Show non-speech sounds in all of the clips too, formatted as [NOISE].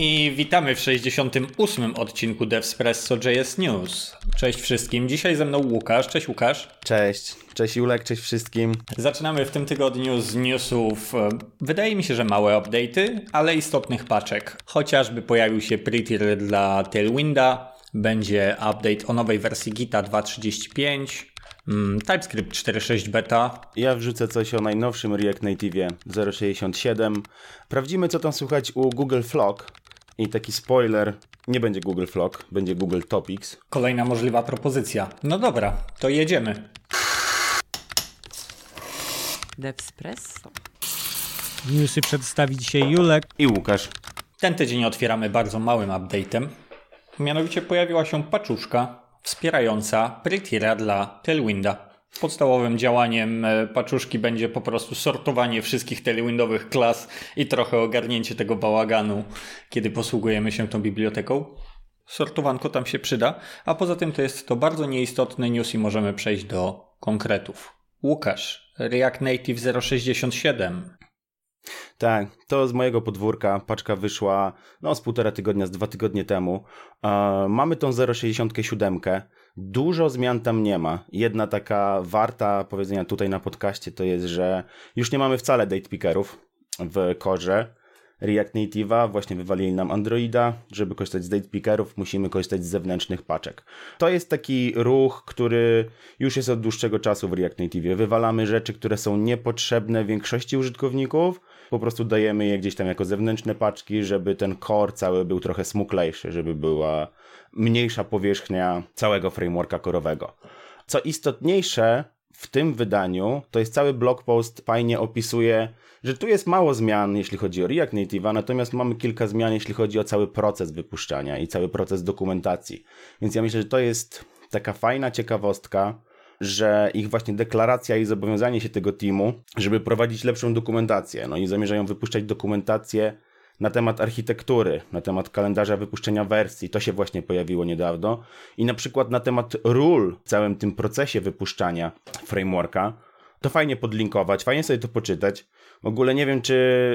I witamy w 68. odcinku Devspresso JS News. Cześć wszystkim. Dzisiaj ze mną Łukasz. Cześć Łukasz. Cześć. Cześć Julek, cześć wszystkim. Zaczynamy w tym tygodniu z newsów. e, Wydaje mi się, że małe update'y, ale istotnych paczek. Chociażby pojawił się Prettier dla Tailwinda, będzie update o nowej wersji Gita 2.35, mm, TypeScript 4.6 beta, Ja wrzucę coś o najnowszym React Native 067. Sprawdzimy, co tam słychać u Google Flock. I taki spoiler, nie będzie Google Flock, będzie Google Topics. kolejna możliwa propozycja. No dobra, to jedziemy. Devspresso. Newsy przedstawi dzisiaj Julek. I Łukasz. Ten tydzień otwieramy bardzo małym update'em. Mianowicie pojawiła się paczuszka wspierająca Prettiera dla Tailwinda. Podstawowym działaniem e, paczuszki będzie po prostu sortowanie wszystkich tailwindowych klas i trochę ogarnięcie tego bałaganu, kiedy posługujemy się tą biblioteką. Sortowanko tam się przyda, a poza tym to jest to bardzo nieistotny news i możemy przejść do konkretów. Łukasz, React Native 067. Tak, to z mojego podwórka. Paczka wyszła no, z półtora tygodnia, z dwa tygodnie temu. E, mamy tą 067. Dużo zmian tam nie ma. Jedna taka warta powiedzenia tutaj na podcaście to jest, że już nie mamy wcale date pickerów w korze. React Native'a właśnie wywalili nam Androida. Żeby korzystać z date pickerów, musimy korzystać z zewnętrznych paczek. To jest taki ruch, który już jest od dłuższego czasu w React Native. Wywalamy rzeczy, które są niepotrzebne większości użytkowników, po prostu dajemy je gdzieś tam jako zewnętrzne paczki, żeby ten core cały był trochę smuklejszy, żeby była mniejsza powierzchnia całego frameworka korowego. Co istotniejsze, w tym wydaniu to jest cały blog post fajnie opisuje, że tu jest mało zmian, jeśli chodzi o React Native'a, natomiast mamy kilka zmian, jeśli chodzi o cały proces wypuszczania i cały proces dokumentacji. Więc ja myślę, że to jest taka fajna ciekawostka, że ich właśnie deklaracja i zobowiązanie się tego teamu, żeby prowadzić lepszą dokumentację. No i zamierzają wypuszczać dokumentację na temat architektury, na temat kalendarza wypuszczenia wersji, to się właśnie pojawiło niedawno, i na przykład na temat ról w całym tym procesie wypuszczania frameworka. To fajnie podlinkować, fajnie sobie to poczytać. W ogóle nie wiem, czy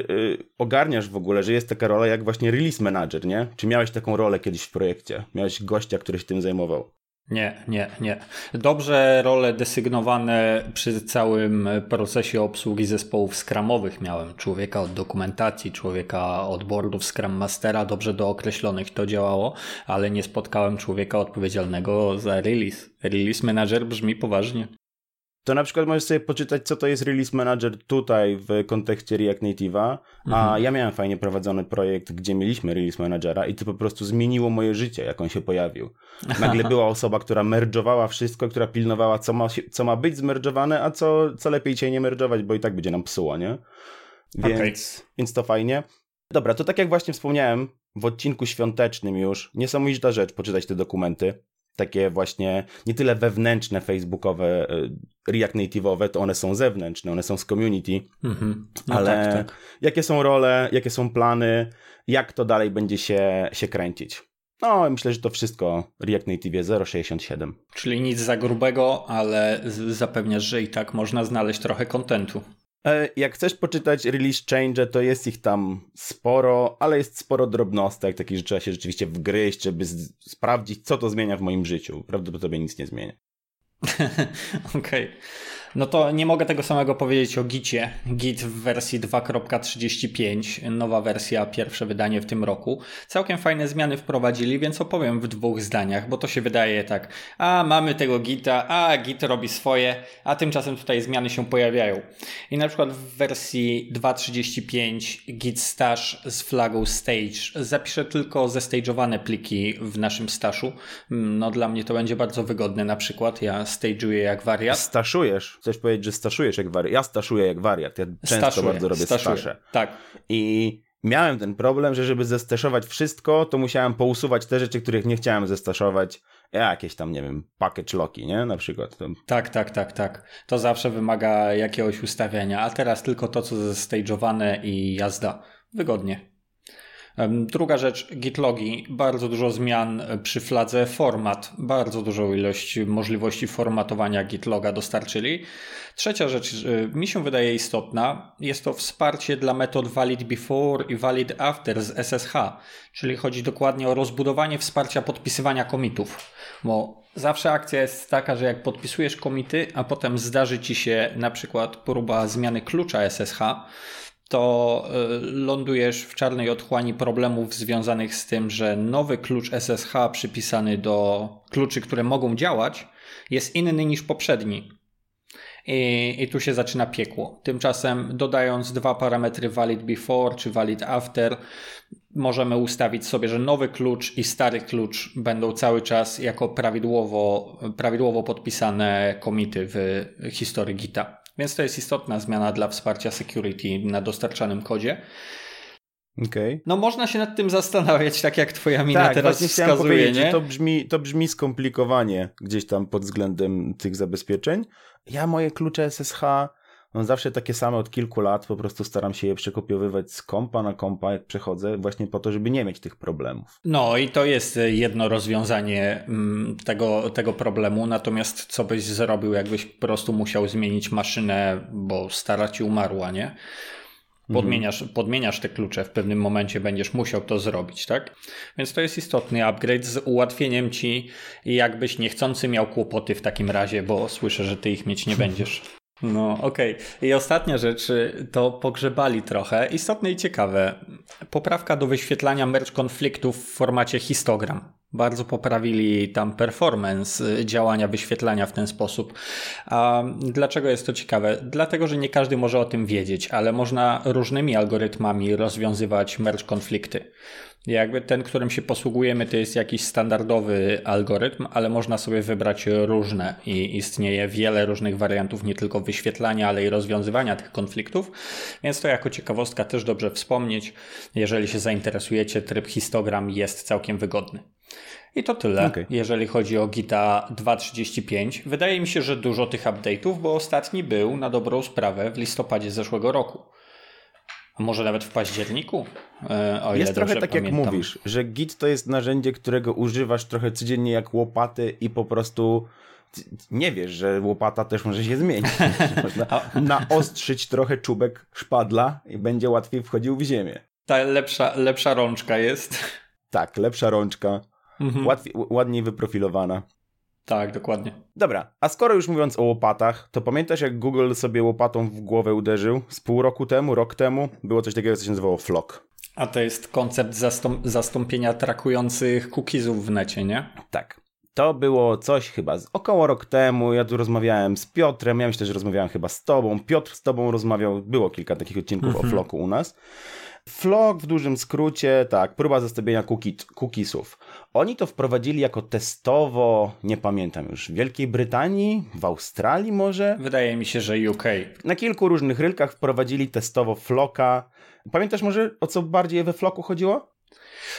y, ogarniasz w ogóle, że jest taka rola jak właśnie release manager, nie? Czy miałeś taką rolę kiedyś w projekcie? Miałeś gościa, który się tym zajmował? Nie, nie, nie. Dobrze role desygnowane przy całym procesie obsługi zespołów skramowych miałem. Człowieka od dokumentacji, człowieka od boardów Scrum Mastera, dobrze dookreślonych to działało, ale nie spotkałem człowieka odpowiedzialnego za release. Release manager brzmi poważnie. To na przykład możesz sobie poczytać, co to jest Release Manager tutaj w kontekście React Native'a, a ja miałem fajnie prowadzony projekt, gdzie mieliśmy Release Managera i to po prostu zmieniło moje życie, jak on się pojawił. Nagle [LAUGHS] była osoba, która merdżowała wszystko, która pilnowała, co ma, się, co ma być zmerdżowane, a co, co lepiej cię nie merdżować, bo i tak będzie nam psuło, nie? Więc, więc to fajnie. Dobra, to tak jak właśnie wspomniałem w odcinku świątecznym już, niesamowita rzecz poczytać te dokumenty. Takie właśnie nie tyle wewnętrzne, facebookowe, y, React Native'owe, to one są zewnętrzne, one są z community, Mhm. No ale tak, tak. jakie są role, jakie są plany, jak to dalej będzie się, się kręcić. No, myślę, że to wszystko React Native 0.67. Czyli nic za grubego, ale zapewniasz, że i tak można znaleźć trochę kontentu. E, Jak chcesz poczytać release change, to jest ich tam sporo, ale jest sporo drobnostek, takich, że trzeba się rzeczywiście wgryźć, żeby sprawdzić, co to zmienia w moim życiu. Prawdopodobnie nic nie zmienia. [LAUGHS] Okej. No to nie mogę tego samego powiedzieć o Gicie. Git w wersji 2.35, nowa wersja, pierwsze wydanie w tym roku. Całkiem fajne zmiany wprowadzili, więc opowiem w dwóch zdaniach, bo to się wydaje tak, a mamy tego Gita, a Git robi swoje, a tymczasem tutaj zmiany się pojawiają. I na przykład w wersji 2.35 Git stash z flagą stage zapisze tylko zestage'owane pliki w naszym staszu. Mm, No dla mnie to będzie bardzo wygodne na przykład. Ja stage'uję jak wariat. Staszujesz. Chcesz powiedzieć, że staszujesz jak wariat. Ja staszuję jak wariat. Ja często Staszuję, bardzo robię staszuję. stasze. Tak. I miałem ten problem, że żeby zestaszować wszystko, to musiałem pousuwać te rzeczy, których nie chciałem zestaszować. Jakieś tam, nie wiem, package locki, nie? Na przykład. Tak, tak, tak, tak. To zawsze wymaga jakiegoś ustawienia, a teraz tylko to, co zestage'owane i jazda. Wygodnie. Druga rzecz, gitlogi, bardzo dużo zmian przy fladze. Format, bardzo dużą ilość możliwości formatowania gitloga dostarczyli. Trzecia rzecz, mi się wydaje istotna, jest to wsparcie dla metod valid before i valid after z SSH, czyli chodzi dokładnie o rozbudowanie wsparcia podpisywania komitów, bo zawsze akcja jest taka, że jak podpisujesz komity, a potem zdarzy ci się na przykład próba zmiany klucza SSH, to y, lądujesz w czarnej otchłani problemów związanych z tym, że nowy klucz SSH przypisany do kluczy, które mogą działać, jest inny niż poprzedni. I, I, tu się zaczyna piekło. Tymczasem dodając dwa parametry valid before czy valid after, możemy ustawić sobie, że nowy klucz i stary klucz będą cały czas jako prawidłowo, prawidłowo podpisane komity w historii Gita. Więc to jest istotna zmiana dla wsparcia security na dostarczanym kodzie. Okay. No można się nad tym zastanawiać, tak jak twoja mina tak, teraz wskazuje, nie? to brzmi, to brzmi skomplikowanie gdzieś tam pod względem tych zabezpieczeń. Ja moje klucze SSH mam zawsze takie same od kilku lat, po prostu staram się je przekopiowywać z kompa na kompa, jak przechodzę, właśnie po to, żeby nie mieć tych problemów. No i to jest jedno rozwiązanie mm, tego, tego problemu, natomiast co byś zrobił, jakbyś po prostu musiał zmienić maszynę, bo stara ci umarła, nie? Podmieniasz, mhm. podmieniasz te klucze, w pewnym momencie będziesz musiał to zrobić, tak? Więc to jest istotny upgrade z ułatwieniem ci, jakbyś niechcący miał kłopoty w takim razie, bo słyszę, że ty ich mieć nie będziesz. [LAUGHS] No, okej. Okay. I ostatnia rzecz, to pogrzebali trochę. Istotne i ciekawe. Poprawka do wyświetlania merge konfliktów w formacie histogram. Bardzo poprawili tam performance y, działania wyświetlania w ten sposób. A dlaczego jest to ciekawe? Dlatego, że nie każdy może o tym wiedzieć, ale można różnymi algorytmami rozwiązywać merge konflikty. Jakby ten, którym się posługujemy, to jest jakiś standardowy algorytm, ale można sobie wybrać różne i istnieje wiele różnych wariantów, nie tylko wyświetlania, ale i rozwiązywania tych konfliktów. Więc to jako ciekawostka też dobrze wspomnieć. Jeżeli się zainteresujecie, tryb histogram jest całkiem wygodny. I to tyle, okay. jeżeli chodzi o Gita 2.35. Wydaje mi się, że dużo tych update'ów, bo ostatni był na dobrą sprawę w listopadzie zeszłego roku. A może nawet w październiku? E, o jest trochę tak pamiętam. jak mówisz, że Git to jest narzędzie, którego używasz trochę codziennie jak łopaty i po prostu nie wiesz, że łopata też może się zmienić. [LAUGHS] Można naostrzyć trochę czubek szpadla i będzie łatwiej wchodził w ziemię. Ta lepsza, lepsza rączka jest. Tak, lepsza rączka. Mhm. Łatwiej, ładniej wyprofilowana. Tak, dokładnie. Dobra, a skoro już mówiąc o łopatach, to pamiętasz jak Google sobie łopatą w głowę uderzył? Z pół roku temu, rok temu było coś takiego, co się nazywało flock. A to jest koncept zastąp zastąpienia trakujących cookiesów w necie, nie? Tak. To było coś chyba z około rok temu. Ja tu rozmawiałem z Piotrem, ja myślę, że rozmawiałem chyba z tobą. Piotr z tobą rozmawiał, było kilka takich odcinków -hmm. o mhm. Flocku u nas. Flock w dużym skrócie, tak, próba zastąpienia cookiesów. Oni to wprowadzili jako testowo, nie pamiętam już, w Wielkiej Brytanii, w Australii może? Wydaje mi się, że UK. Na kilku różnych rynkach wprowadzili testowo Flocka. Pamiętasz może o co bardziej we Flocku chodziło?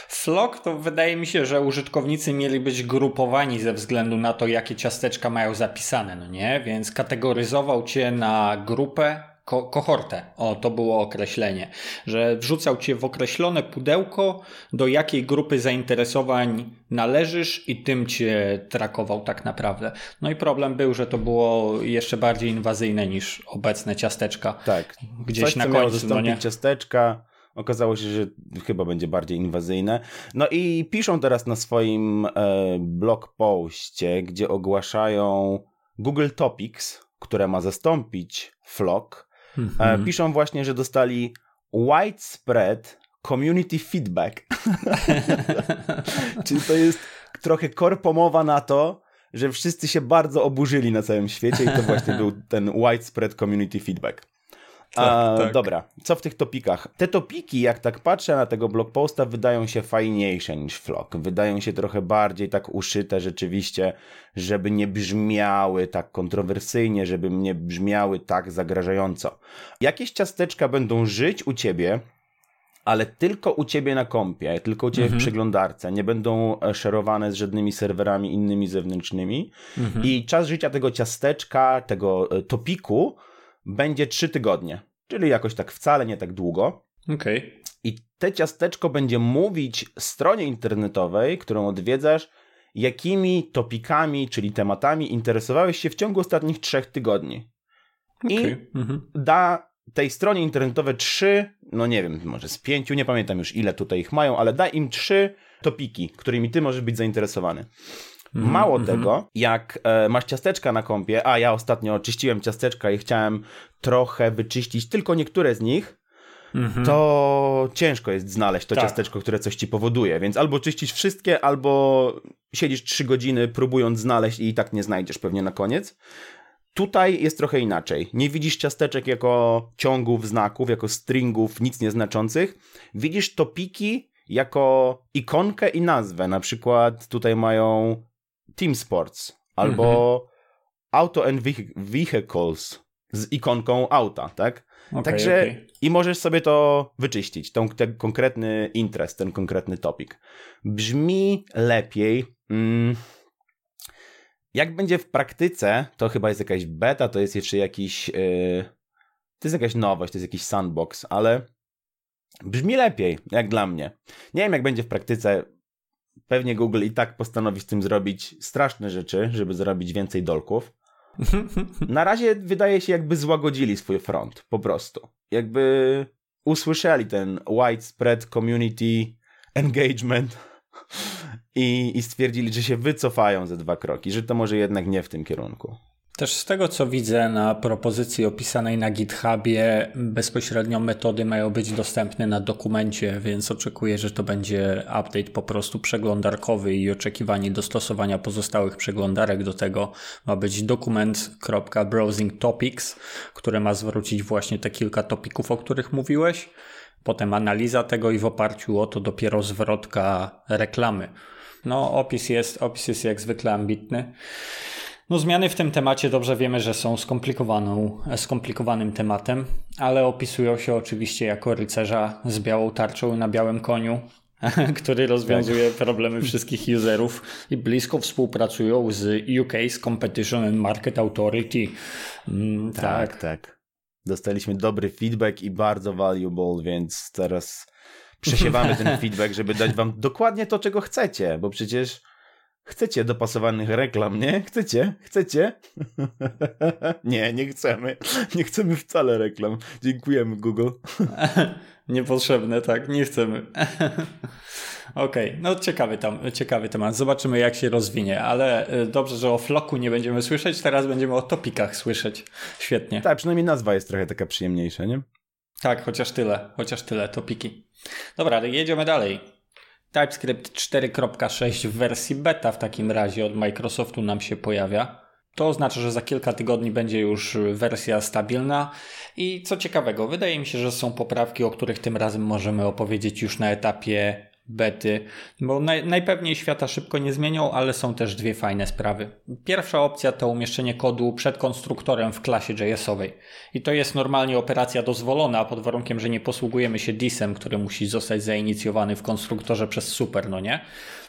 Flock to wydaje mi się, że użytkownicy mieli być grupowani ze względu na to, jakie ciasteczka mają zapisane, no nie? Więc kategoryzował cię na grupę ko kohortę. O, to było określenie, że wrzucał cię w określone pudełko, do jakiej grupy zainteresowań należysz i tym cię trakował tak naprawdę. No i problem był, że to było jeszcze bardziej inwazyjne niż obecne ciasteczka. Tak. Gdzieś Coś, na końcu. Miało no zastąpić no ciasteczka. Okazało się, że chyba będzie bardziej inwazyjne. No i piszą teraz na swoim e, blog postie, gdzie ogłaszają Google Topics, które ma zastąpić Flock, Mhm. Piszą właśnie, że dostali widespread community feedback. [LAUGHS] Czyli to jest trochę korpomowa na to, że wszyscy się bardzo oburzyli na całym świecie i to właśnie był ten widespread community feedback. Tak, tak. Dobra, co w tych topikach? Te topiki, jak tak patrzę na tego blogposta, wydają się fajniejsze niż Flock. Wydają się trochę bardziej tak uszyte rzeczywiście, żeby nie brzmiały tak kontrowersyjnie, żeby nie brzmiały tak zagrażająco. Jakieś ciasteczka będą żyć u ciebie, ale tylko u ciebie na kompie, tylko u ciebie mhm. w przeglądarce. Nie będą e, szerowane z żadnymi serwerami innymi zewnętrznymi. Mhm. I czas życia tego ciasteczka, tego e, topiku będzie 3 tygodnie, czyli jakoś tak wcale nie tak długo. Okej. Okay. I te ciasteczko będzie mówić stronie internetowej, którą odwiedzasz, jakimi topikami, czyli tematami interesowałeś się w ciągu ostatnich trzech tygodni. I Okej, mhm. da tej stronie internetowej trzy, no nie wiem, może z pięciu, nie pamiętam już ile tutaj ich mają, ale daj im trzy topiki, którymi ty możesz być zainteresowany. Mało tego, jak e, masz ciasteczka na kompie, a ja ostatnio czyściłem ciasteczka i chciałem trochę wyczyścić tylko niektóre z nich, to ciężko jest znaleźć to Tak. ciasteczko, które coś ci powoduje, więc albo czyścisz wszystkie, albo siedzisz trzy godziny próbując znaleźć i i tak nie znajdziesz pewnie na koniec. Tutaj jest trochę inaczej. Nie widzisz ciasteczek jako ciągów znaków, jako stringów nic nieznaczących. Widzisz topiki jako ikonkę i nazwę. Na przykład tutaj mają Team Sports albo Auto and Vehi- Vehicles z ikonką auta, tak? Okej, Także okej. i możesz sobie to wyczyścić, tą, ten konkretny interest, ten konkretny topik. Brzmi lepiej. Mm, jak będzie w praktyce, to chyba jest jakaś beta, to jest jeszcze jakiś. Yy, to jest jakaś nowość, to jest jakiś sandbox, ale brzmi lepiej, jak dla mnie. Nie wiem, jak będzie w praktyce. Pewnie Google i tak postanowi z tym zrobić straszne rzeczy, żeby zarobić więcej dolków. Na razie wydaje się, jakby złagodzili swój front, po prostu. Jakby usłyszeli ten widespread community engagement i, i stwierdzili, że się wycofają ze dwa kroki, że to może jednak nie w tym kierunku. Też z tego, co widzę na propozycji opisanej na GitHubie, bezpośrednio metody mają być dostępne na dokumencie, więc oczekuję, że to będzie update po prostu przeglądarkowy i oczekiwanie dostosowania pozostałych przeglądarek do tego ma być dokument.browsing topics, które ma zwrócić właśnie te kilka topików, o których mówiłeś. Potem analiza tego i w oparciu o to dopiero zwrotka reklamy. No, opis jest, opis jest jak zwykle ambitny. No, zmiany w tym temacie dobrze wiemy, że są skomplikowaną, skomplikowanym tematem, ale opisują się oczywiście jako rycerza z białą tarczą na białym koniu, [LAUGHS] który rozwiązuje problemy wszystkich userów i blisko współpracują z UK's Competition and Market Authority. Mm, tak. tak. Dostaliśmy dobry feedback i bardzo valuable, więc teraz przesiewamy ten [LAUGHS] feedback, żeby dać wam dokładnie to, czego chcecie, bo przecież chcecie dopasowanych reklam, nie? Chcecie? Chcecie? [LAUGHS] nie, nie chcemy. Nie chcemy wcale reklam. Dziękujemy, Google. [LAUGHS] Niepotrzebne, tak, nie chcemy. [LAUGHS] Okej, no ciekawy, tam, ciekawy temat. Zobaczymy, jak się rozwinie, ale y, dobrze, że o floku nie będziemy słyszeć, teraz będziemy o topikach słyszeć. Świetnie. Tak, przynajmniej nazwa jest trochę taka przyjemniejsza, nie? Tak, chociaż tyle, chociaż tyle, topiki. Dobra, jedziemy dalej. TypeScript 4.6 w wersji beta w takim razie od Microsoftu nam się pojawia. To oznacza, że za kilka tygodni będzie już wersja stabilna i co ciekawego, wydaje mi się, że są poprawki, o których tym razem możemy opowiedzieć już na etapie bety, bo naj, najpewniej świata szybko nie zmienią, ale są też dwie fajne sprawy. Pierwsza opcja to umieszczenie kodu przed konstruktorem w klasie JS-owej. I to jest normalnie operacja dozwolona pod warunkiem, że nie posługujemy się disem, który musi zostać zainicjowany w konstruktorze przez super, no nie?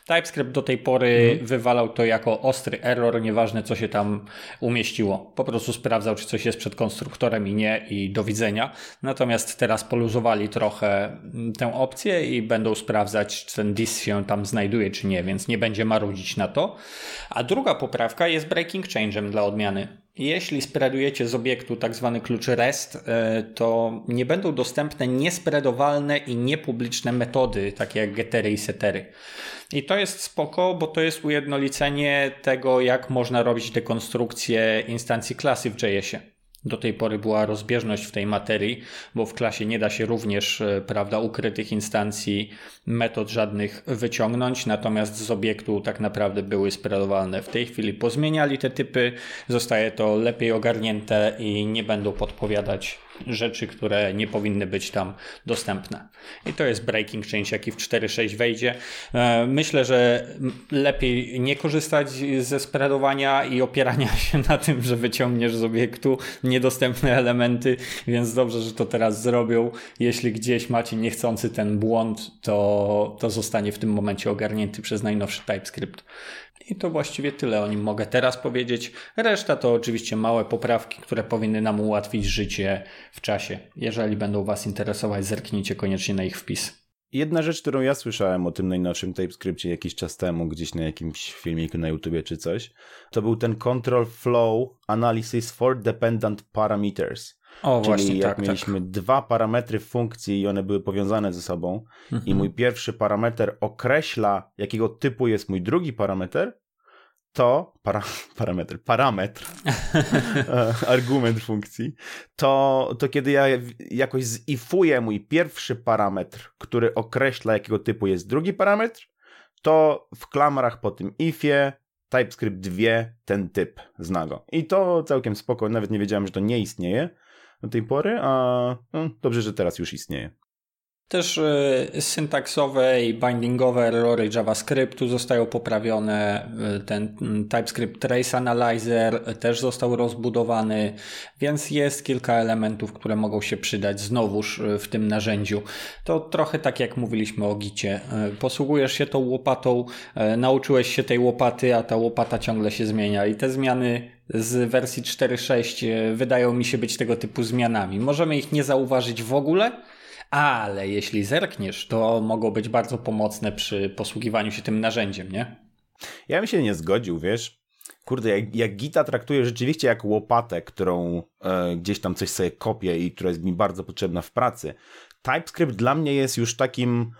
TypeScript do tej pory wywalał to jako ostry error, nieważne co się tam umieściło. Po prostu sprawdzał, czy coś jest przed konstruktorem i nie, i do widzenia. Natomiast teraz poluzowali trochę mm, tę opcję i będą sprawdzać, czy ten dis się tam znajduje, czy nie, więc nie będzie marudzić na to. A druga poprawka jest breaking change'em dla odmiany. Jeśli spreadujecie z obiektu tak zwany klucz REST, e, to nie będą dostępne niespreadowalne i niepubliczne metody, takie jak gettery i settery. I to jest spoko, bo to jest ujednolicenie tego, jak można robić dekonstrukcję instancji klasy w JS-ie. Do tej pory była rozbieżność w tej materii, bo w klasie nie da się również, e, prawda, ukrytych instancji metod żadnych wyciągnąć, natomiast z obiektu tak naprawdę były spreadowalne. W tej chwili pozmieniali te typy, zostaje to lepiej ogarnięte i nie będą podpowiadać rzeczy, które nie powinny być tam dostępne. I to jest breaking change, jaki w 4.6 wejdzie. E, Myślę, że lepiej nie korzystać ze spreadowania i opierania [LAUGHS] się na tym, że wyciągniesz z obiektu niedostępne elementy, więc dobrze, że to teraz zrobią. Jeśli gdzieś macie niechcący ten błąd, to, to zostanie w tym momencie ogarnięty przez najnowszy TypeScript. I to właściwie tyle o nim mogę teraz powiedzieć. Reszta to oczywiście małe poprawki, które powinny nam ułatwić życie w czasie. Jeżeli będą Was interesować, zerknijcie koniecznie na ich wpis. Jedna rzecz, którą ja słyszałem o tym najnowszym TypeScriptie jakiś czas temu, gdzieś na jakimś filmiku na YouTubie czy coś, to był ten Control Flow Analysis for Dependent Parameters. O, Czyli właśnie, jak tak, mieliśmy tak. dwa parametry funkcji i one były powiązane ze sobą Mhm. i mój pierwszy parametr określa, jakiego typu jest mój drugi parametr, to para, [LAUGHS] parametr, parametr, [LAUGHS] e, argument funkcji, to, to kiedy ja jakoś zifuję mój pierwszy parametr, który określa, jakiego typu jest drugi parametr, to w klamrach po tym ifie TypeScript wie ten typ, zna go. I to całkiem spoko, nawet nie wiedziałem, że to nie istnieje do tej pory, a no, dobrze, że teraz już istnieje. Też y, syntaksowe i bindingowe errory JavaScriptu zostają poprawione. Y, Ten mm, TypeScript Trace Analyzer też został rozbudowany, więc jest kilka elementów, które mogą się przydać znowuż y, w tym narzędziu. To trochę tak jak mówiliśmy o Gicie. Posługujesz się tą łopatą, nauczyłeś się tej łopaty, a ta łopata ciągle się zmienia i te zmiany z wersji 4.6 y, wydają mi się być tego typu zmianami. Możemy ich nie zauważyć w ogóle, ale jeśli zerkniesz, to mogą być bardzo pomocne przy posługiwaniu się tym narzędziem, nie? Ja bym się nie zgodził, wiesz. Kurde, jak, jak Gita traktuję rzeczywiście jak łopatę, którą e, gdzieś tam coś sobie kopię i która jest mi bardzo potrzebna w pracy. TypeScript dla mnie jest już takim,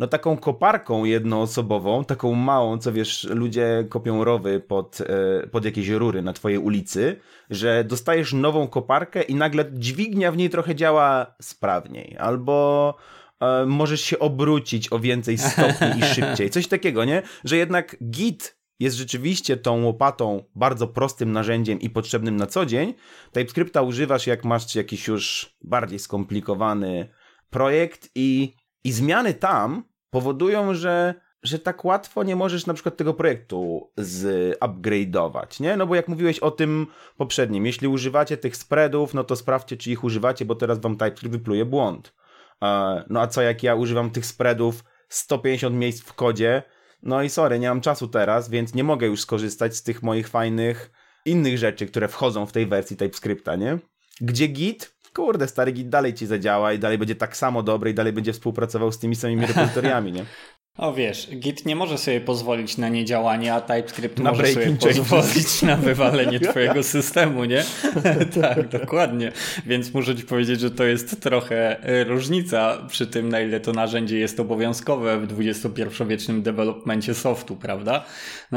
no taką koparką jednoosobową, taką małą, co wiesz, ludzie kopią rowy pod, e, pod jakieś rury na twojej ulicy, że dostajesz nową koparkę i nagle dźwignia w niej trochę działa sprawniej, albo e, możesz się obrócić o więcej stopni i [LAUGHS] szybciej. Coś takiego, nie? Że jednak Git jest rzeczywiście tą łopatą bardzo prostym narzędziem i potrzebnym na co dzień. TypeScripta używasz jak masz jakiś już bardziej skomplikowany projekt i, i zmiany tam powodują, że że tak łatwo nie możesz na przykład tego projektu zupgrade'ować, nie? No bo jak mówiłeś o tym poprzednim, jeśli używacie tych spreadów, no to sprawdźcie, czy ich używacie, bo teraz wam TypeScript wypluje błąd. E, No a co jak ja używam tych spreadów 150 miejsc w kodzie, no i sorry, nie mam czasu teraz, więc nie mogę już skorzystać z tych moich fajnych innych rzeczy, które wchodzą w tej wersji TypeScripta, nie? Gdzie Git, kurde, stary Git dalej ci zadziała i dalej będzie tak samo dobry i dalej będzie współpracował z tymi samymi repozytoriami, nie? [LAUGHS] O wiesz, Git nie może sobie pozwolić na niedziałanie, a TypeScript Na może sobie changes. pozwolić na wywalenie [LAUGHS] twojego systemu, nie? [LAUGHS] tak, dokładnie. Więc muszę ci powiedzieć, że to jest trochę e, różnica przy tym, na ile to narzędzie jest obowiązkowe w XXI-wiecznym developmencie softu, prawda?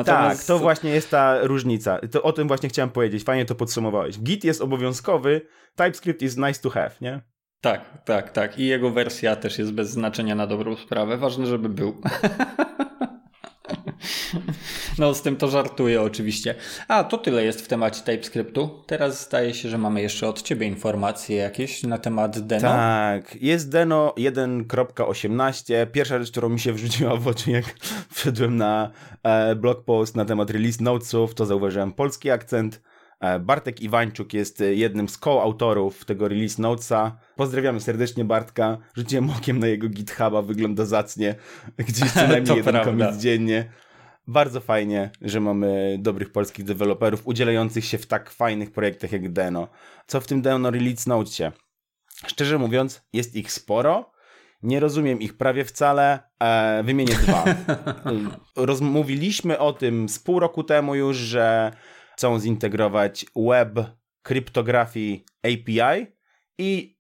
Tak, to właśnie jest ta różnica. To o tym właśnie chciałem powiedzieć. Fajnie to podsumowałeś. Git jest obowiązkowy, TypeScript is nice to have, nie? Tak, tak, tak. I jego wersja też jest bez znaczenia na dobrą sprawę. Ważne, żeby był. [LAUGHS] No, z tym to żartuję oczywiście. A, to tyle jest w temacie TypeScriptu. Teraz zdaje się, że mamy jeszcze od ciebie informacje jakieś na temat Deno. Tak, jest Deno 1.18. Pierwsza rzecz, którą mi się wrzuciła w oczy, jak wszedłem na e, blog post na temat release notesów, to zauważyłem polski akcent. E, Bartek Iwańczuk jest e, jednym z co-autorów tego release notesa. Pozdrawiamy serdecznie Bartka. Rzuciłem okiem na jego GitHuba, wygląda zacnie. [LAUGHS] Gdzieś co [LAUGHS] najmniej jeden prawda. commit dziennie. Bardzo fajnie, że mamy dobrych polskich deweloperów udzielających się w tak fajnych projektach jak Deno. Co w tym Deno Release Notesie? Szczerze mówiąc, jest ich sporo. Nie rozumiem ich prawie wcale. E, wymienię dwa. [LAUGHS] Rozmówiliśmy o tym z pół roku temu już, że chcą zintegrować web kryptografii API i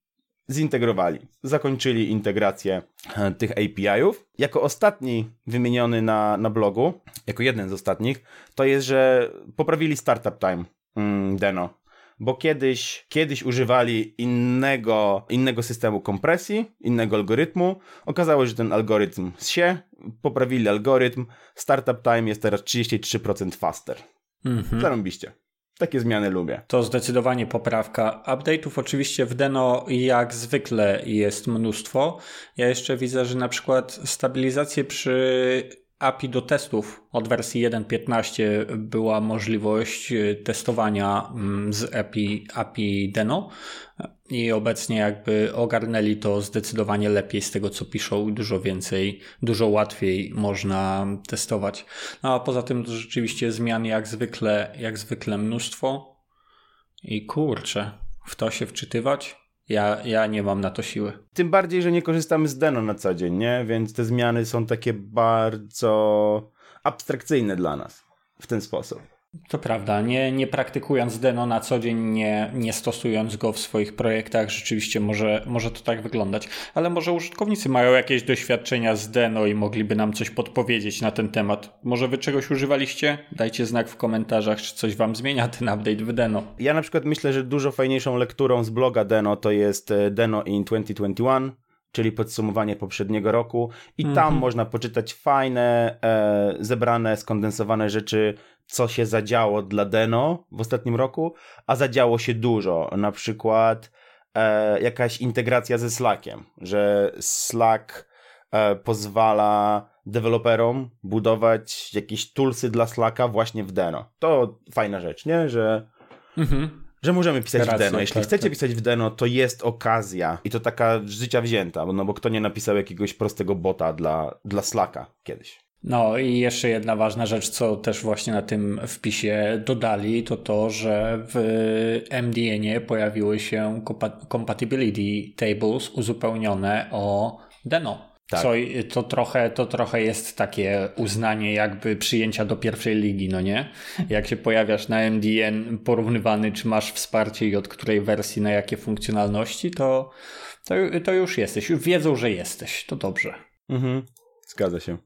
zintegrowali. Zakończyli integrację e, tych API-ów. Jako ostatni wymieniony na, na blogu, jako jeden z ostatnich, to jest, że poprawili startup time mm, Deno. Bo kiedyś, kiedyś używali innego, innego systemu kompresji, innego algorytmu. Okazało się, że ten algorytm się, poprawili algorytm. Startup time jest teraz 33% faster. Mhm. Zarąbiście. Takie zmiany lubię. To zdecydowanie poprawka. Update'ów oczywiście w Deno jak zwykle jest mnóstwo. Ja jeszcze widzę, że na przykład stabilizację przy API do testów. Od wersji 1.15 była możliwość y, testowania mm, z API, API Deno i obecnie jakby ogarnęli to zdecydowanie lepiej z tego, co piszą i dużo więcej, dużo łatwiej można testować. No a poza tym to rzeczywiście zmian jak zwykle, jak zwykle mnóstwo i kurczę, w to się wczytywać ja, ja nie mam na to siły. Tym bardziej, że nie korzystamy z Deno na co dzień, nie? Więc te zmiany są takie bardzo abstrakcyjne dla nas w ten sposób. To prawda, nie, nie praktykując Deno na co dzień, nie, nie stosując go w swoich projektach, rzeczywiście może, może to tak wyglądać. Ale może użytkownicy mają jakieś doświadczenia z Deno i mogliby nam coś podpowiedzieć na ten temat. Może wy czegoś używaliście? Dajcie znak w komentarzach, czy coś wam zmienia ten update w Deno. Ja na przykład myślę, że dużo fajniejszą lekturą z bloga Deno to jest e, Deno in 2021 czyli podsumowanie poprzedniego roku i tam mhm. można poczytać fajne, e, zebrane, skondensowane rzeczy co się zadziało dla Deno w ostatnim roku, a zadziało się dużo. Na przykład e, jakaś integracja ze Slackiem, że Slack e, pozwala deweloperom budować jakieś toolsy dla Slacka właśnie w Deno. To fajna rzecz, nie? Że, mhm. Że możemy pisać Racja, w Deno. Jeśli tak, chcecie tak. pisać w Deno, to jest okazja i to taka z życia wzięta, no bo kto nie napisał jakiegoś prostego bota dla, dla Slacka kiedyś. No i jeszcze jedna ważna rzecz, co też właśnie na tym wpisie dodali, to to, że w MDN-ie pojawiły się compatibility tables uzupełnione o Deno. Tak. Co, to, trochę, to trochę jest takie uznanie jakby przyjęcia do pierwszej ligi, no nie? Jak się pojawiasz na MDN porównywany, czy masz wsparcie i od której wersji na jakie funkcjonalności, to, to, to już jesteś. Już wiedzą, że jesteś. To dobrze. Mhm. Zgadza się.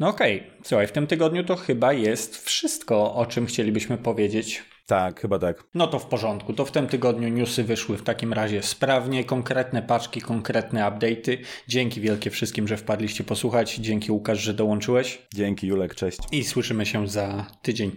No okej, okay. słuchaj, w tym tygodniu to chyba jest wszystko, o czym chcielibyśmy powiedzieć. Tak, chyba tak. No to w porządku. To w tym tygodniu newsy wyszły w takim razie sprawnie, konkretne paczki, konkretne update'y. Dzięki wielkie wszystkim, że wpadliście posłuchać. Dzięki Łukasz, że dołączyłeś. Dzięki Julek, cześć. I słyszymy się za tydzień.